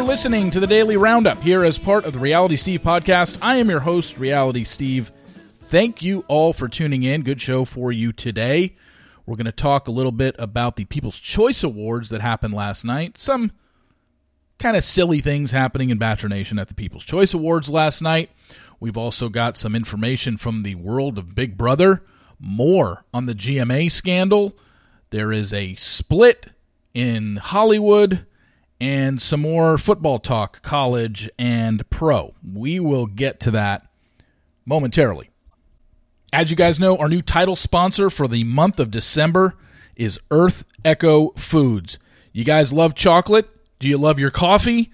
are listening to the Daily Roundup here as part of the Reality Steve podcast. I am your host, Reality Steve. Thank you all for tuning in. Good show for you today. We're going to talk a little bit about the People's Choice Awards that happened last night. Some kind of silly things happening in Bachelor Nation at the People's Choice Awards last night. We've also got some information from the world of Big Brother, more on the GMA scandal. There is a split in Hollywood and some more football talk, college and pro. We will get to that momentarily. As you guys know, our new title sponsor for the month of December is Earth Echo Foods. You guys love chocolate? Do you love your coffee?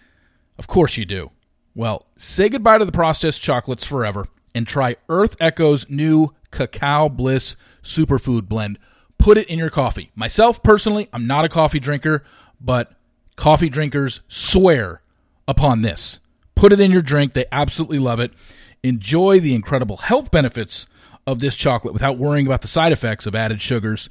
Of course you do. Well, say goodbye to the processed chocolates forever and try Earth Echo's new Cacao Bliss Superfood Blend. Put it in your coffee. Myself, personally, I'm not a coffee drinker, but coffee drinkers swear upon this. Put it in your drink. They absolutely love it. Enjoy the incredible health benefits of this chocolate without worrying about the side effects of added sugars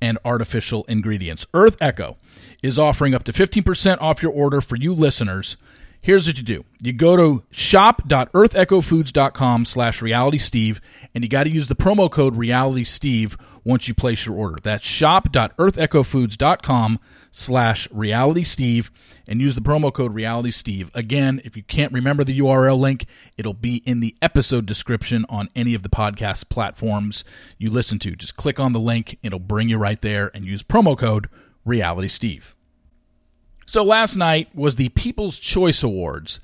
and artificial ingredients. Earth Echo is offering up to 15% off your order for you listeners. Here's what you do. You go to shop.earthechofoods.com slash realitysteve, and you got to use the promo code realitysteve once you place your order. That's shop.earthechofoods.com slash reality steve and use the promo code reality steve Again, if you can't remember the URL link, it'll be in the episode description on any of the podcast platforms you listen to. Just click on the link. It'll bring you right there, and use promo code reality steve So last night was the People's Choice Awards.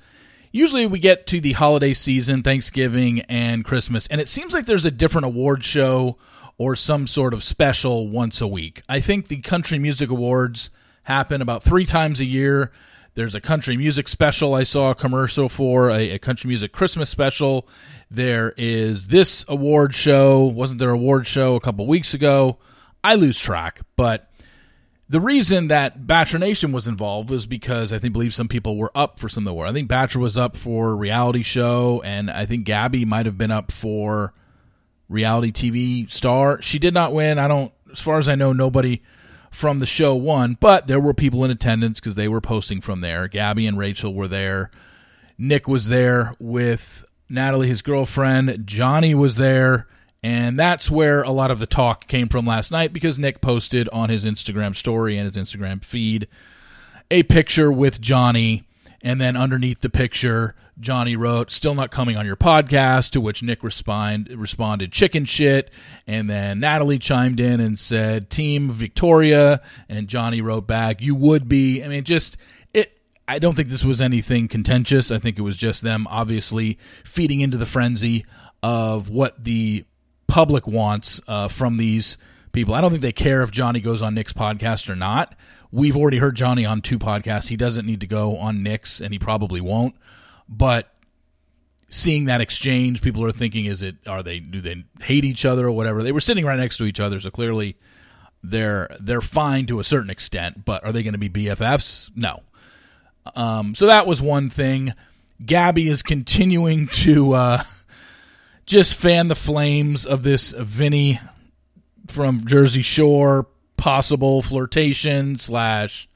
Usually we get to the holiday season, Thanksgiving and Christmas, and it seems like there's a different award show or some sort of special once a week. I think the Country Music Awards happen about three times a year. There's a country music special I saw a commercial for, a, a country music Christmas special. There is this award show. Wasn't there award show a couple weeks ago? I lose track, but the reason that Bachelor Nation was involved was because I think believe some people were up for some of the award. I think Bachelor was up for reality show, and I think Gabby might have been up for reality TV star. She did not win. I don't, as far as I know, nobody from the show won, but there were people in attendance because they were posting from there. Gabby and Rachel were there. Nick was there with Natalie, his girlfriend. Johnny was there. And that's where a lot of the talk came from last night because Nick posted on his Instagram story and his Instagram feed a picture with Johnny. And then underneath the picture, Johnny wrote, Still not coming on your podcast. To which Nick respond, responded, Chicken shit. And then Natalie chimed in and said, Team Victoria. And Johnny wrote back, You would be. I mean, just. it. I don't think this was anything contentious. I think it was just them obviously feeding into the frenzy of what the public wants uh, from these people. I don't think they care if Johnny goes on Nick's podcast or not. We've already heard Johnny on two podcasts. He doesn't need to go on Nick's, and he probably won't. But seeing that exchange, people are thinking, is it are they do they hate each other or whatever? They were sitting right next to each other, so clearly they're they're fine to a certain extent. But are they going to be BFFs? No. Um, so that was one thing. Gabby is continuing to uh, just fan the flames of this Vinny from Jersey Shore possible flirtation slash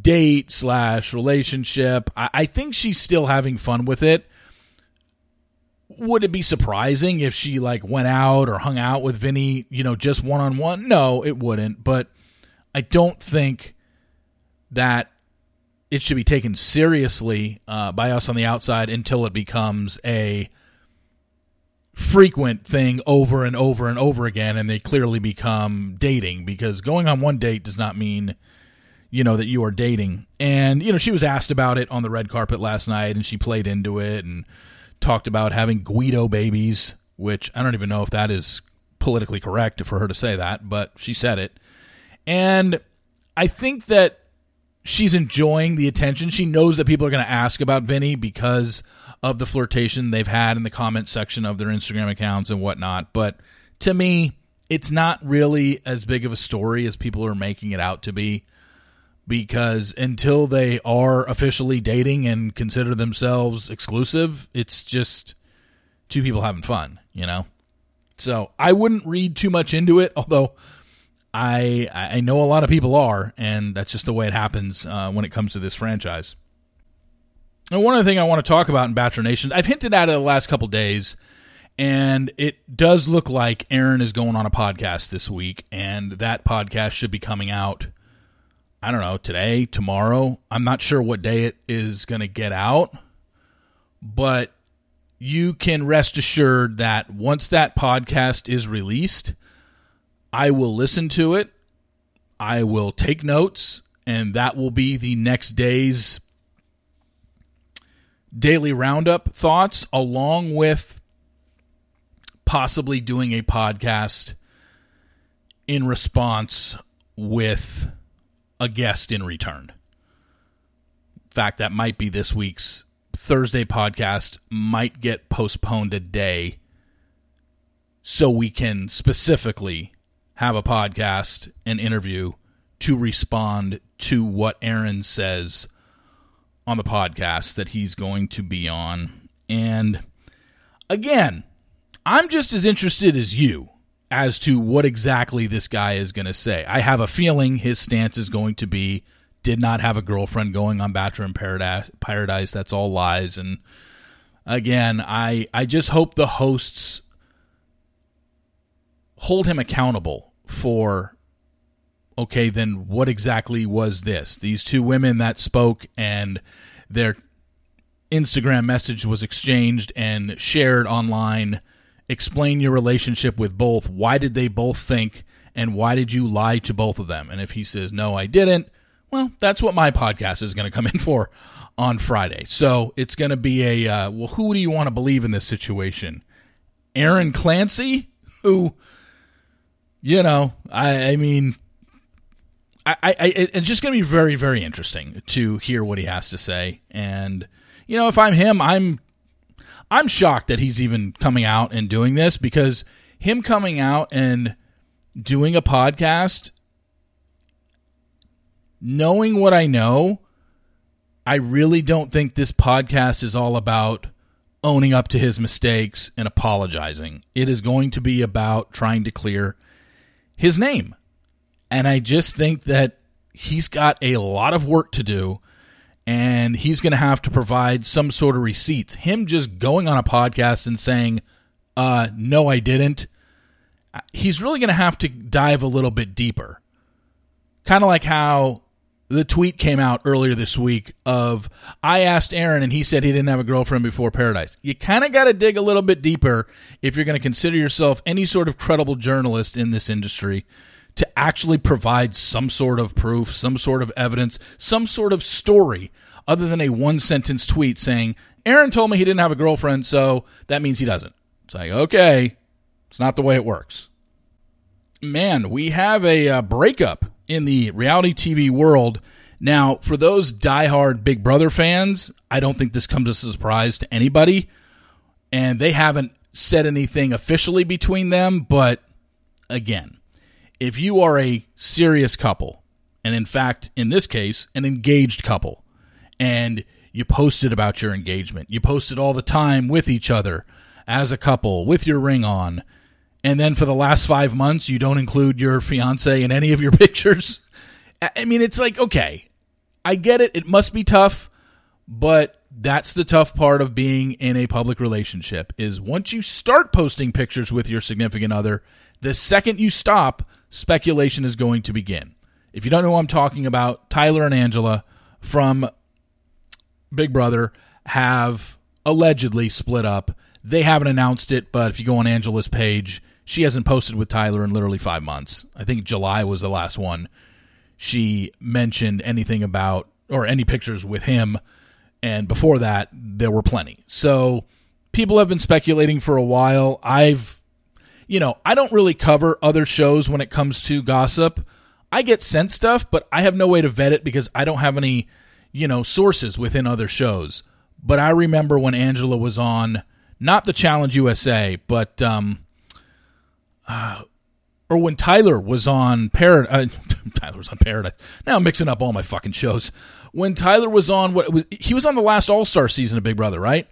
date slash relationship. I, I, think she's still having fun with it. Would it be surprising if she like went out or hung out with Vinny, you know, just one on one? No, it wouldn't. But I don't think that it should be taken seriously uh, by us on the outside until it becomes a frequent thing over and over and over again and they clearly become dating because going on one date does not mean you know that you are dating. And you know she was asked about it on the red carpet last night and she played into it and talked about having guido babies which i don't even know if that is politically correct for her to say that but she said it. And i think that she's enjoying the attention she knows that people are going to ask about vinny because of the flirtation they've had in the comment section of their Instagram accounts and whatnot. But to me, it's not really as big of a story as people are making it out to be because until they are officially dating and consider themselves exclusive, it's just two people having fun, you know? So I wouldn't read too much into it, although I I know a lot of people are, and that's just the way it happens uh, when it comes to this franchise. And one other thing I want to talk about in Bachelor Nation, I've hinted at it the last couple days, and it does look like Aaron is going on a podcast this week, and that podcast should be coming out. I don't know today, tomorrow. I'm not sure what day it is going to get out, but you can rest assured that once that podcast is released, I will listen to it. I will take notes, and that will be the next day's daily roundup thoughts, along with possibly doing a podcast in response with a guest in return. In fact, that might be this week's Thursday podcast, might get postponed a day so we can specifically have a podcast and interview to respond to what Aaron says on the podcast that he's going to be on. And again, I'm just as interested as you as to what exactly this guy is going to say. I have a feeling his stance is going to be did not have a girlfriend going on Bachelor in Paradise. Paradise that's all lies. And again, I I just hope the hosts hold him accountable for okay, then what exactly was this? These two women that spoke and their Instagram message was exchanged and shared online. Explain your relationship with both. Why did they both think and why did you lie to both of them? And if he says, no, I didn't, well, that's what my podcast is going to come in for on Friday. So it's going to be a, uh, well, who do you want to believe in this situation? Aaron Clancy, who, you know, I, I mean, I, I, it's just going to be very, very interesting to hear what he has to say. And you know, if I'm him, I'm, I'm shocked that he's even coming out and doing this because him coming out and doing a podcast, knowing what I know, I really don't think this podcast is all about owning up to his mistakes and apologizing. It is going to be about trying to clear his name. And I just think that he's got a lot of work to do and he's going to have to provide some sort of receipts. Him just going on a podcast and saying, uh, no, I didn't, he's really going to have to dive a little bit deeper. Kind of like how the tweet came out earlier this week of I asked Aaron and he said he didn't have a girlfriend before Paradise. You kind of got to dig a little bit deeper if you're going to consider yourself any sort of credible journalist in this industry to actually provide some sort of proof, some sort of evidence, some sort of story other than a one sentence tweet saying, Aaron told me he didn't have a girlfriend, so that means he doesn't. It's like, okay, it's not the way it works. Man, we have a uh, breakup in the reality TV world. Now, for those diehard Big Brother fans, I don't think this comes as a surprise to anybody. And they haven't said anything officially between them, but again, if you are a serious couple, and in fact, in this case, an engaged couple, and you posted about your engagement, you posted all the time with each other as a couple with your ring on, and then for the last five months, you don't include your fiance in any of your pictures. I mean, it's like, okay, I get it. It must be tough, but that's the tough part of being in a public relationship is once you start posting pictures with your significant other, the second you stop, speculation is going to begin. If you don't know who I'm talking about, Tyler and Angela from Big Brother have allegedly split up. They haven't announced it, but if you go on Angela's page, she hasn't posted with Tyler in literally five months. I think July was the last one she mentioned anything about or any pictures with him. And before that, there were plenty. So people have been speculating for a while. I've you know, I don't really cover other shows when it comes to gossip. I get sent stuff, but I have no way to vet it because I don't have any, you know, sources within other shows. But I remember when Angela was on, not the Challenge USA, but um, uh, or when Tyler was on Paradise. Uh, Tyler was on Paradise. Now I'm mixing up all my fucking shows. When Tyler was on, what was he was on the last All Star season of Big Brother, right?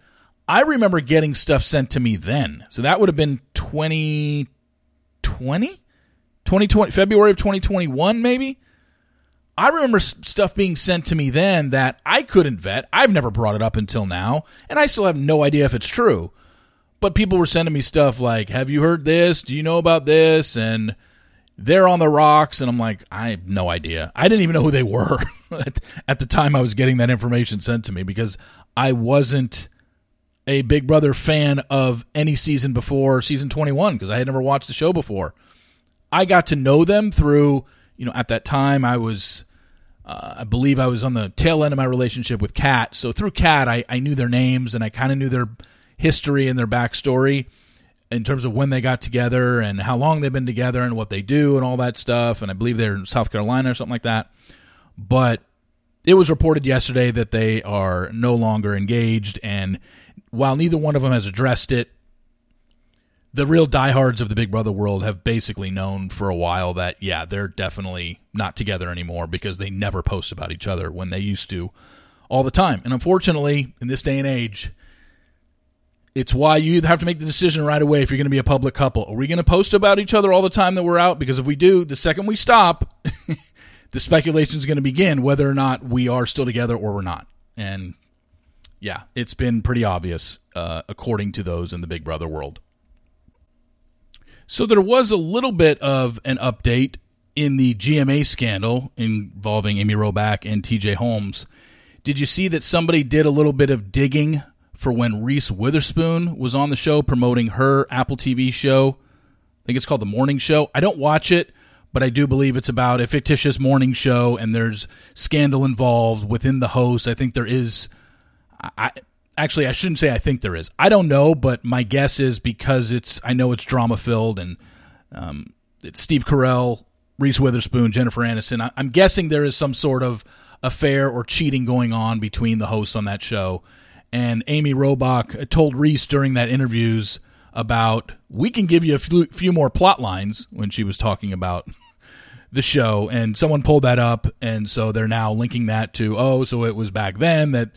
I remember getting stuff sent to me then. So that would have been 2020? 2020 February of 2021 maybe? I remember stuff being sent to me then that I couldn't vet. I've never brought it up until now, and I still have no idea if it's true. But people were sending me stuff like, "Have you heard this? Do you know about this?" and they're on the rocks and i'm like i have no idea i didn't even know who they were at the time i was getting that information sent to me because i wasn't a big brother fan of any season before season 21 because i had never watched the show before i got to know them through you know at that time i was uh, i believe i was on the tail end of my relationship with kat so through kat i, I knew their names and i kind of knew their history and their backstory in terms of when they got together and how long they've been together and what they do and all that stuff. And I believe they're in South Carolina or something like that. But it was reported yesterday that they are no longer engaged. And while neither one of them has addressed it, the real diehards of the Big Brother world have basically known for a while that, yeah, they're definitely not together anymore because they never post about each other when they used to all the time. And unfortunately, in this day and age, it's why you have to make the decision right away if you're going to be a public couple. Are we going to post about each other all the time that we're out? Because if we do, the second we stop, the speculation is going to begin whether or not we are still together or we're not. And yeah, it's been pretty obvious uh, according to those in the Big Brother world. So there was a little bit of an update in the GMA scandal involving Amy Robach and TJ Holmes. Did you see that somebody did a little bit of digging for when Reese Witherspoon was on the show promoting her Apple TV show. I think it's called The Morning Show. I don't watch it, but I do believe it's about a fictitious morning show and there's scandal involved within the host. I think there is. I actually I shouldn't say I think there is. I don't know, but my guess is because it's I know it's drama filled and um, it's Steve Carell, Reese Witherspoon, Jennifer Aniston. I, I'm guessing there is some sort of affair or cheating going on between the hosts on that show and Amy Robach told Reese during that interviews about we can give you a few, few more plot lines when she was talking about the show and someone pulled that up and so they're now linking that to oh so it was back then that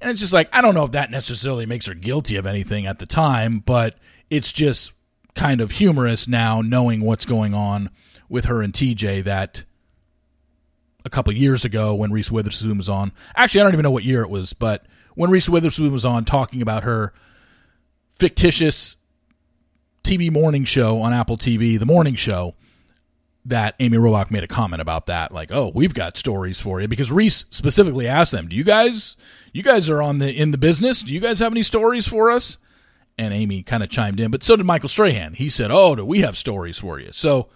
and it's just like I don't know if that necessarily makes her guilty of anything at the time but it's just kind of humorous now knowing what's going on with her and TJ that a couple years ago when Reese Witherspoon was on. Actually I don't even know what year it was but when Reese Witherspoon was on talking about her fictitious TV morning show on Apple TV, The Morning Show, that Amy Robach made a comment about that, like, "Oh, we've got stories for you," because Reese specifically asked them, "Do you guys, you guys are on the in the business? Do you guys have any stories for us?" And Amy kind of chimed in, but so did Michael Strahan. He said, "Oh, do we have stories for you?" So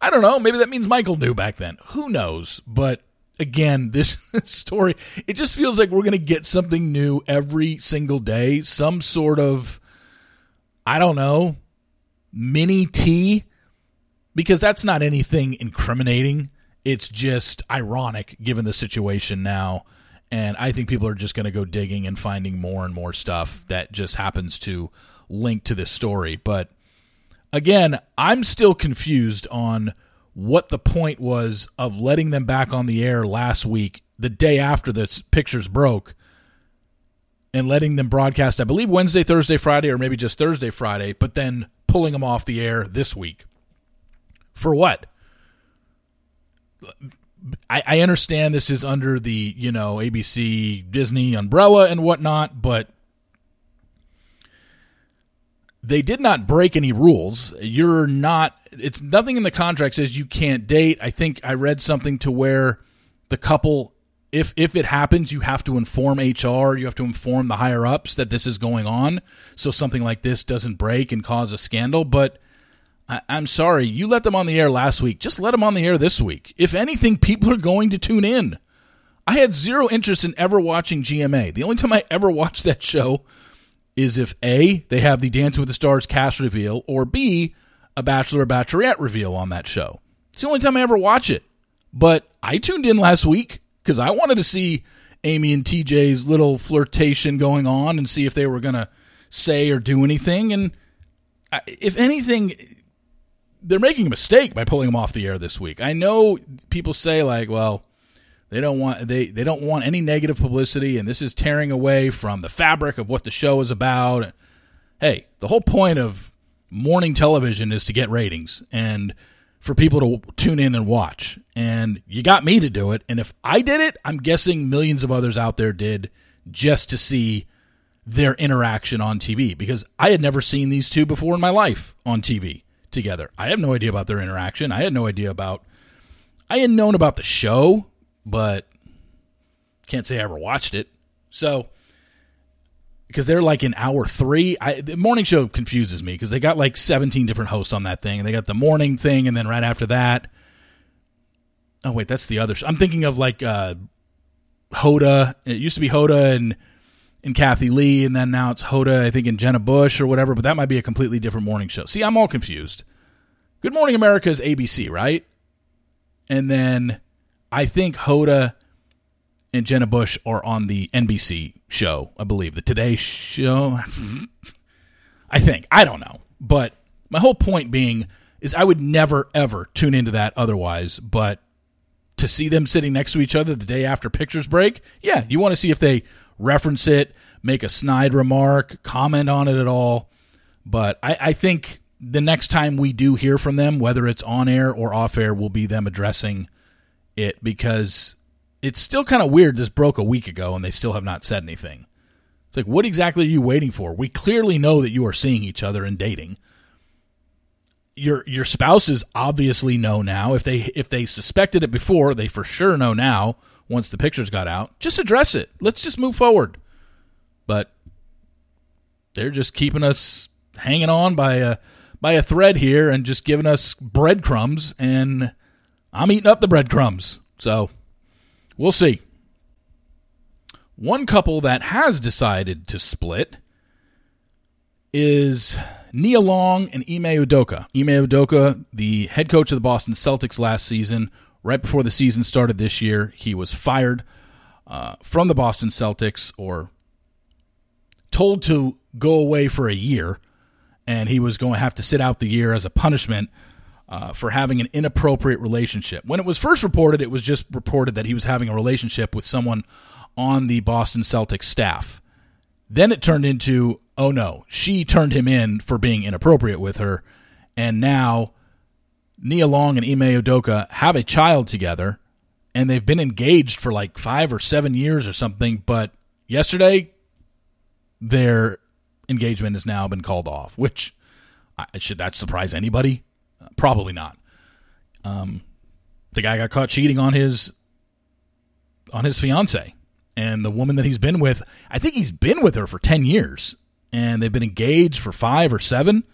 I don't know. Maybe that means Michael knew back then. Who knows? But again, this story, it just feels like we're going to get something new every single day. Some sort of, I don't know, mini T, because that's not anything incriminating. It's just ironic given the situation now. And I think people are just going to go digging and finding more and more stuff that just happens to link to this story. But again, I'm still confused on what the point was of letting them back on the air last week, the day after the pictures broke, and letting them broadcast, I believe, Wednesday, Thursday, Friday, or maybe just Thursday, Friday, but then pulling them off the air this week. For what? I, I understand this is under the, you know, ABC, Disney umbrella and whatnot, but they did not break any rules. You're not it's nothing in the contract says you can't date. I think I read something to where the couple if if it happens, you have to inform HR, you have to inform the higher ups that this is going on, so something like this doesn't break and cause a scandal. But I, am sorry, you let them on the air last week. Just let them on the air this week. If anything, people are going to tune in. I had zero interest in ever watching GMA. The only time I ever watched that show is if A, they have the Dancing with the Stars cast reveal, or B, a Bachelor or Bachelorette reveal on that show. It's the only time I ever watch it. But I tuned in last week because I wanted to see Amy and TJ's little flirtation going on and see if they were going to say or do anything. And if anything, they're making a mistake by pulling them off the air this week. I know people say like, well, they don't want they they don't want any negative publicity, and this is tearing away from the fabric of what the show is about. Hey, the whole point of morning television is to get ratings, and for people to tune in and watch. And you got me to do it. And if I did it, I'm guessing millions of others out there did just to see their interaction on TV because I had never seen these two before in my life on TV together. I have no idea about their interaction. I had no idea about I had known about the show, but can't say I ever watched it. So because they're like in hour three. I, the morning show confuses me because they got like 17 different hosts on that thing. And they got the morning thing, and then right after that. Oh, wait, that's the other. Sh- I'm thinking of like uh, Hoda. It used to be Hoda and, and Kathie Lee, and then now it's Hoda, I think, and Jenna Bush or whatever, but that might be a completely different morning show. See, I'm all confused. Good Morning America is ABC, right? And then I think Hoda and Jenna Bush are on the NBC show, I believe, the Today Show. I think. I don't know. But my whole point being is I would never, ever tune into that otherwise. But to see them sitting next to each other the day after pictures break, yeah, you want to see if they reference it, make a snide remark, comment on it at all. But I, I think the next time we do hear from them, whether it's on air or off air, will be them addressing it because it's still kind of weird. This broke a week ago, and they still have not said anything. It's like, what exactly are you waiting for? We clearly know that you are seeing each other and dating. Your your spouses obviously know now. If they if they suspected it before, they for sure know now. Once the pictures got out, just address it. Let's just move forward. But they're just keeping us hanging on by a by a thread here and just giving us breadcrumbs, and I'm eating up the breadcrumbs. So We'll see. One couple that has decided to split is Nia Long and Ime Udoka. Ime Udoka, the head coach of the Boston Celtics last season, right before the season started this year, he was fired uh, from the Boston Celtics or told to go away for a year, and he was going to have to sit out the year as a punishment uh, for having an inappropriate relationship. When it was first reported, it was just reported that he was having a relationship with someone on the Boston Celtics staff. Then it turned into, oh no, she turned him in for being inappropriate with her. And now Nia Long and Ime Udoka have a child together, and they've been engaged for like five or seven years or something. But yesterday, their engagement has now been called off, which should that surprise anybody? Probably not. Um, the guy got caught cheating on his on his fiance, and the woman that he's been with. I think he's been with her for ten years, and they've been engaged for five or seven.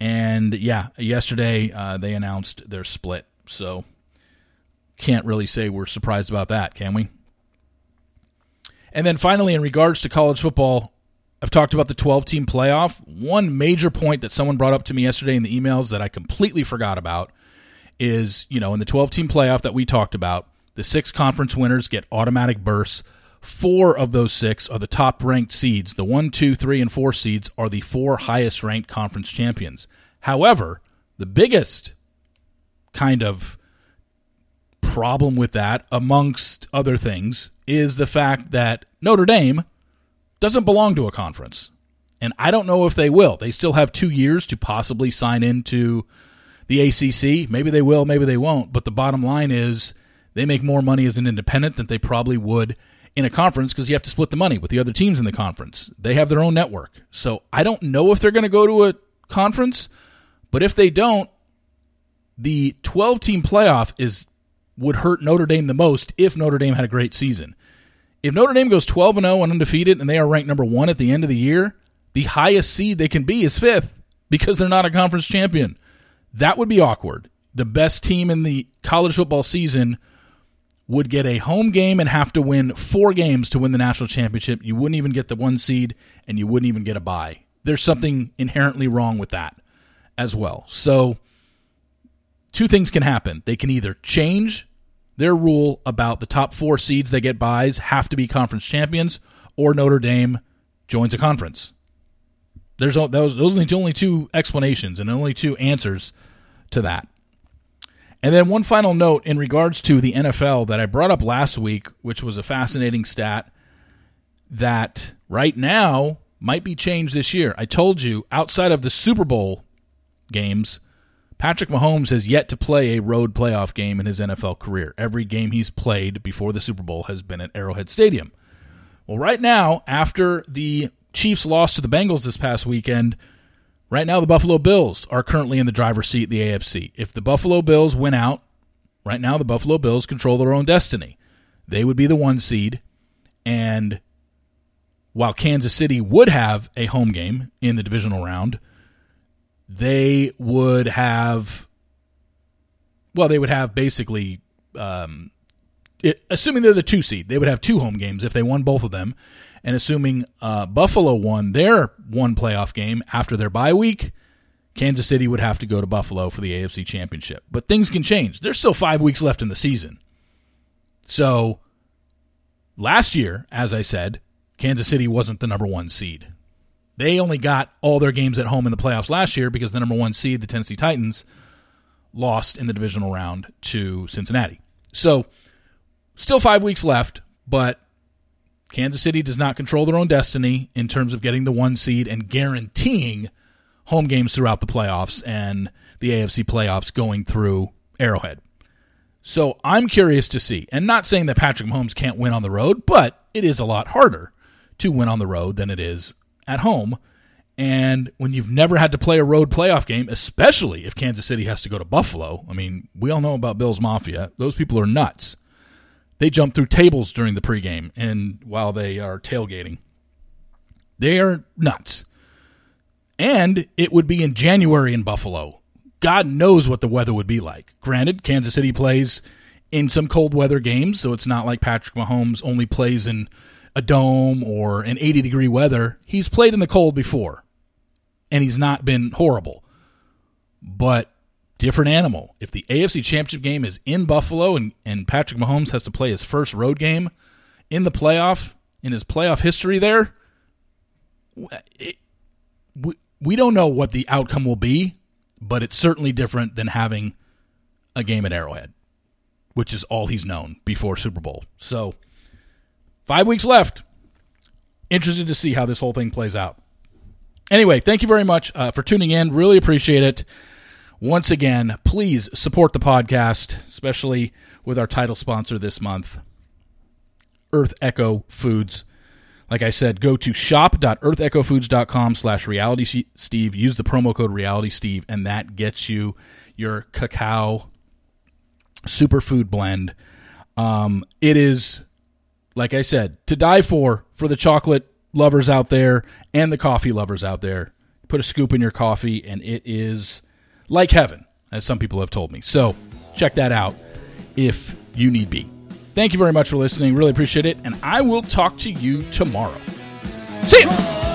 And yeah, yesterday uh, they announced their split. So can't really say we're surprised about that, can we? And then finally, in regards to college football, I've talked about the 12 team playoff. One major point that someone brought up to me yesterday in the emails that I completely forgot about is, you know, in the 12 team playoff that we talked about, the six conference winners get automatic berths. Four of those six are the top ranked seeds. The one, two, three, and four seeds are the four highest ranked conference champions. However, the biggest kind of problem with that, amongst other things, is the fact that Notre Dame doesn't belong to a conference. And I don't know if they will. They still have two years to possibly sign into the ACC. Maybe they will, maybe they won't. But the bottom line is they make more money as an independent than they probably would in a conference because you have to split the money with the other teams in the conference. They have their own network. So I don't know if they're going to go to a conference, but if they don't, the 12 team playoff is would hurt Notre Dame the most if Notre Dame had a great season. If Notre Dame goes 12 and 0 and undefeated and they are ranked number 1 at the end of the year, the highest seed they can be is 5th because they're not a conference champion. That would be awkward. The best team in the college football season would get a home game and have to win 4 games to win the national championship. You wouldn't even get the 1 seed and you wouldn't even get a bye. There's something inherently wrong with that as well. So two things can happen. They can either change their rule about the top four seeds they get byes have to be conference champions, or Notre Dame joins a conference. There's those those are the only two explanations and only two answers to that. And then one final note in regards to the NFL that I brought up last week, which was a fascinating stat that right now might be changed this year. I told you outside of the Super Bowl games, Patrick Mahomes has yet to play a road playoff game in his NFL career. Every game he's played before the Super Bowl has been at Arrowhead Stadium. Well, right now, after the Chiefs lost to the Bengals this past weekend, right now the Buffalo Bills are currently in the driver's seat the AFC. If the Buffalo Bills win out, right now the Buffalo Bills control their own destiny. They would be the one seed, and while Kansas City would have a home game in the divisional round, they would have, well, they would have basically, um, it, assuming they're the two seed, they would have two home games if they won both of them. And assuming uh, Buffalo won their one playoff game after their bye week, Kansas City would have to go to Buffalo for the AFC Championship. But things can change. There's still five weeks left in the season. So last year, as I said, Kansas City wasn't the number one seed. They only got all their games at home in the playoffs last year because the number one seed, the Tennessee Titans, lost in the divisional round to Cincinnati. So, still five weeks left, but Kansas City does not control their own destiny in terms of getting the one seed and guaranteeing home games throughout the playoffs and the AFC playoffs going through Arrowhead. So I'm curious to see, and not saying that Patrick Mahomes can't win on the road, but it is a lot harder to win on the road than it is at home. And when you've never had to play a road playoff game, especially if Kansas City has to go to Buffalo, I mean, we all know about Bills Mafia. Those people are nuts. They jump through tables during the pregame and while they are tailgating. They are nuts. And it would be in January in Buffalo. God knows what the weather would be like. Granted, Kansas City plays in some cold weather games, so it's not like Patrick Mahomes only plays in a dome or an 80 degree weather, he's played in the cold before and he's not been horrible. But different animal. If the AFC Championship game is in Buffalo and, and Patrick Mahomes has to play his first road game in the playoff, in his playoff history there, it, we, we don't know what the outcome will be, but it's certainly different than having a game at Arrowhead, which is all he's known before Super Bowl. So Five weeks left. Interested to see how this whole thing plays out. Anyway, thank you very much uh, for tuning in. Really appreciate it. Once again, please support the podcast, especially with our title sponsor this month, Earth Echo Foods. Like I said, go to shop.earthechofoods.com slash reality steve. Use the promo code reality steve, and that gets you your cacao superfood blend. Um, it is like I said, to die for for the chocolate lovers out there and the coffee lovers out there. Put a scoop in your coffee, and it is like heaven, as some people have told me. So check that out if you need be. Thank you very much for listening. Really appreciate it, and I will talk to you tomorrow. See you.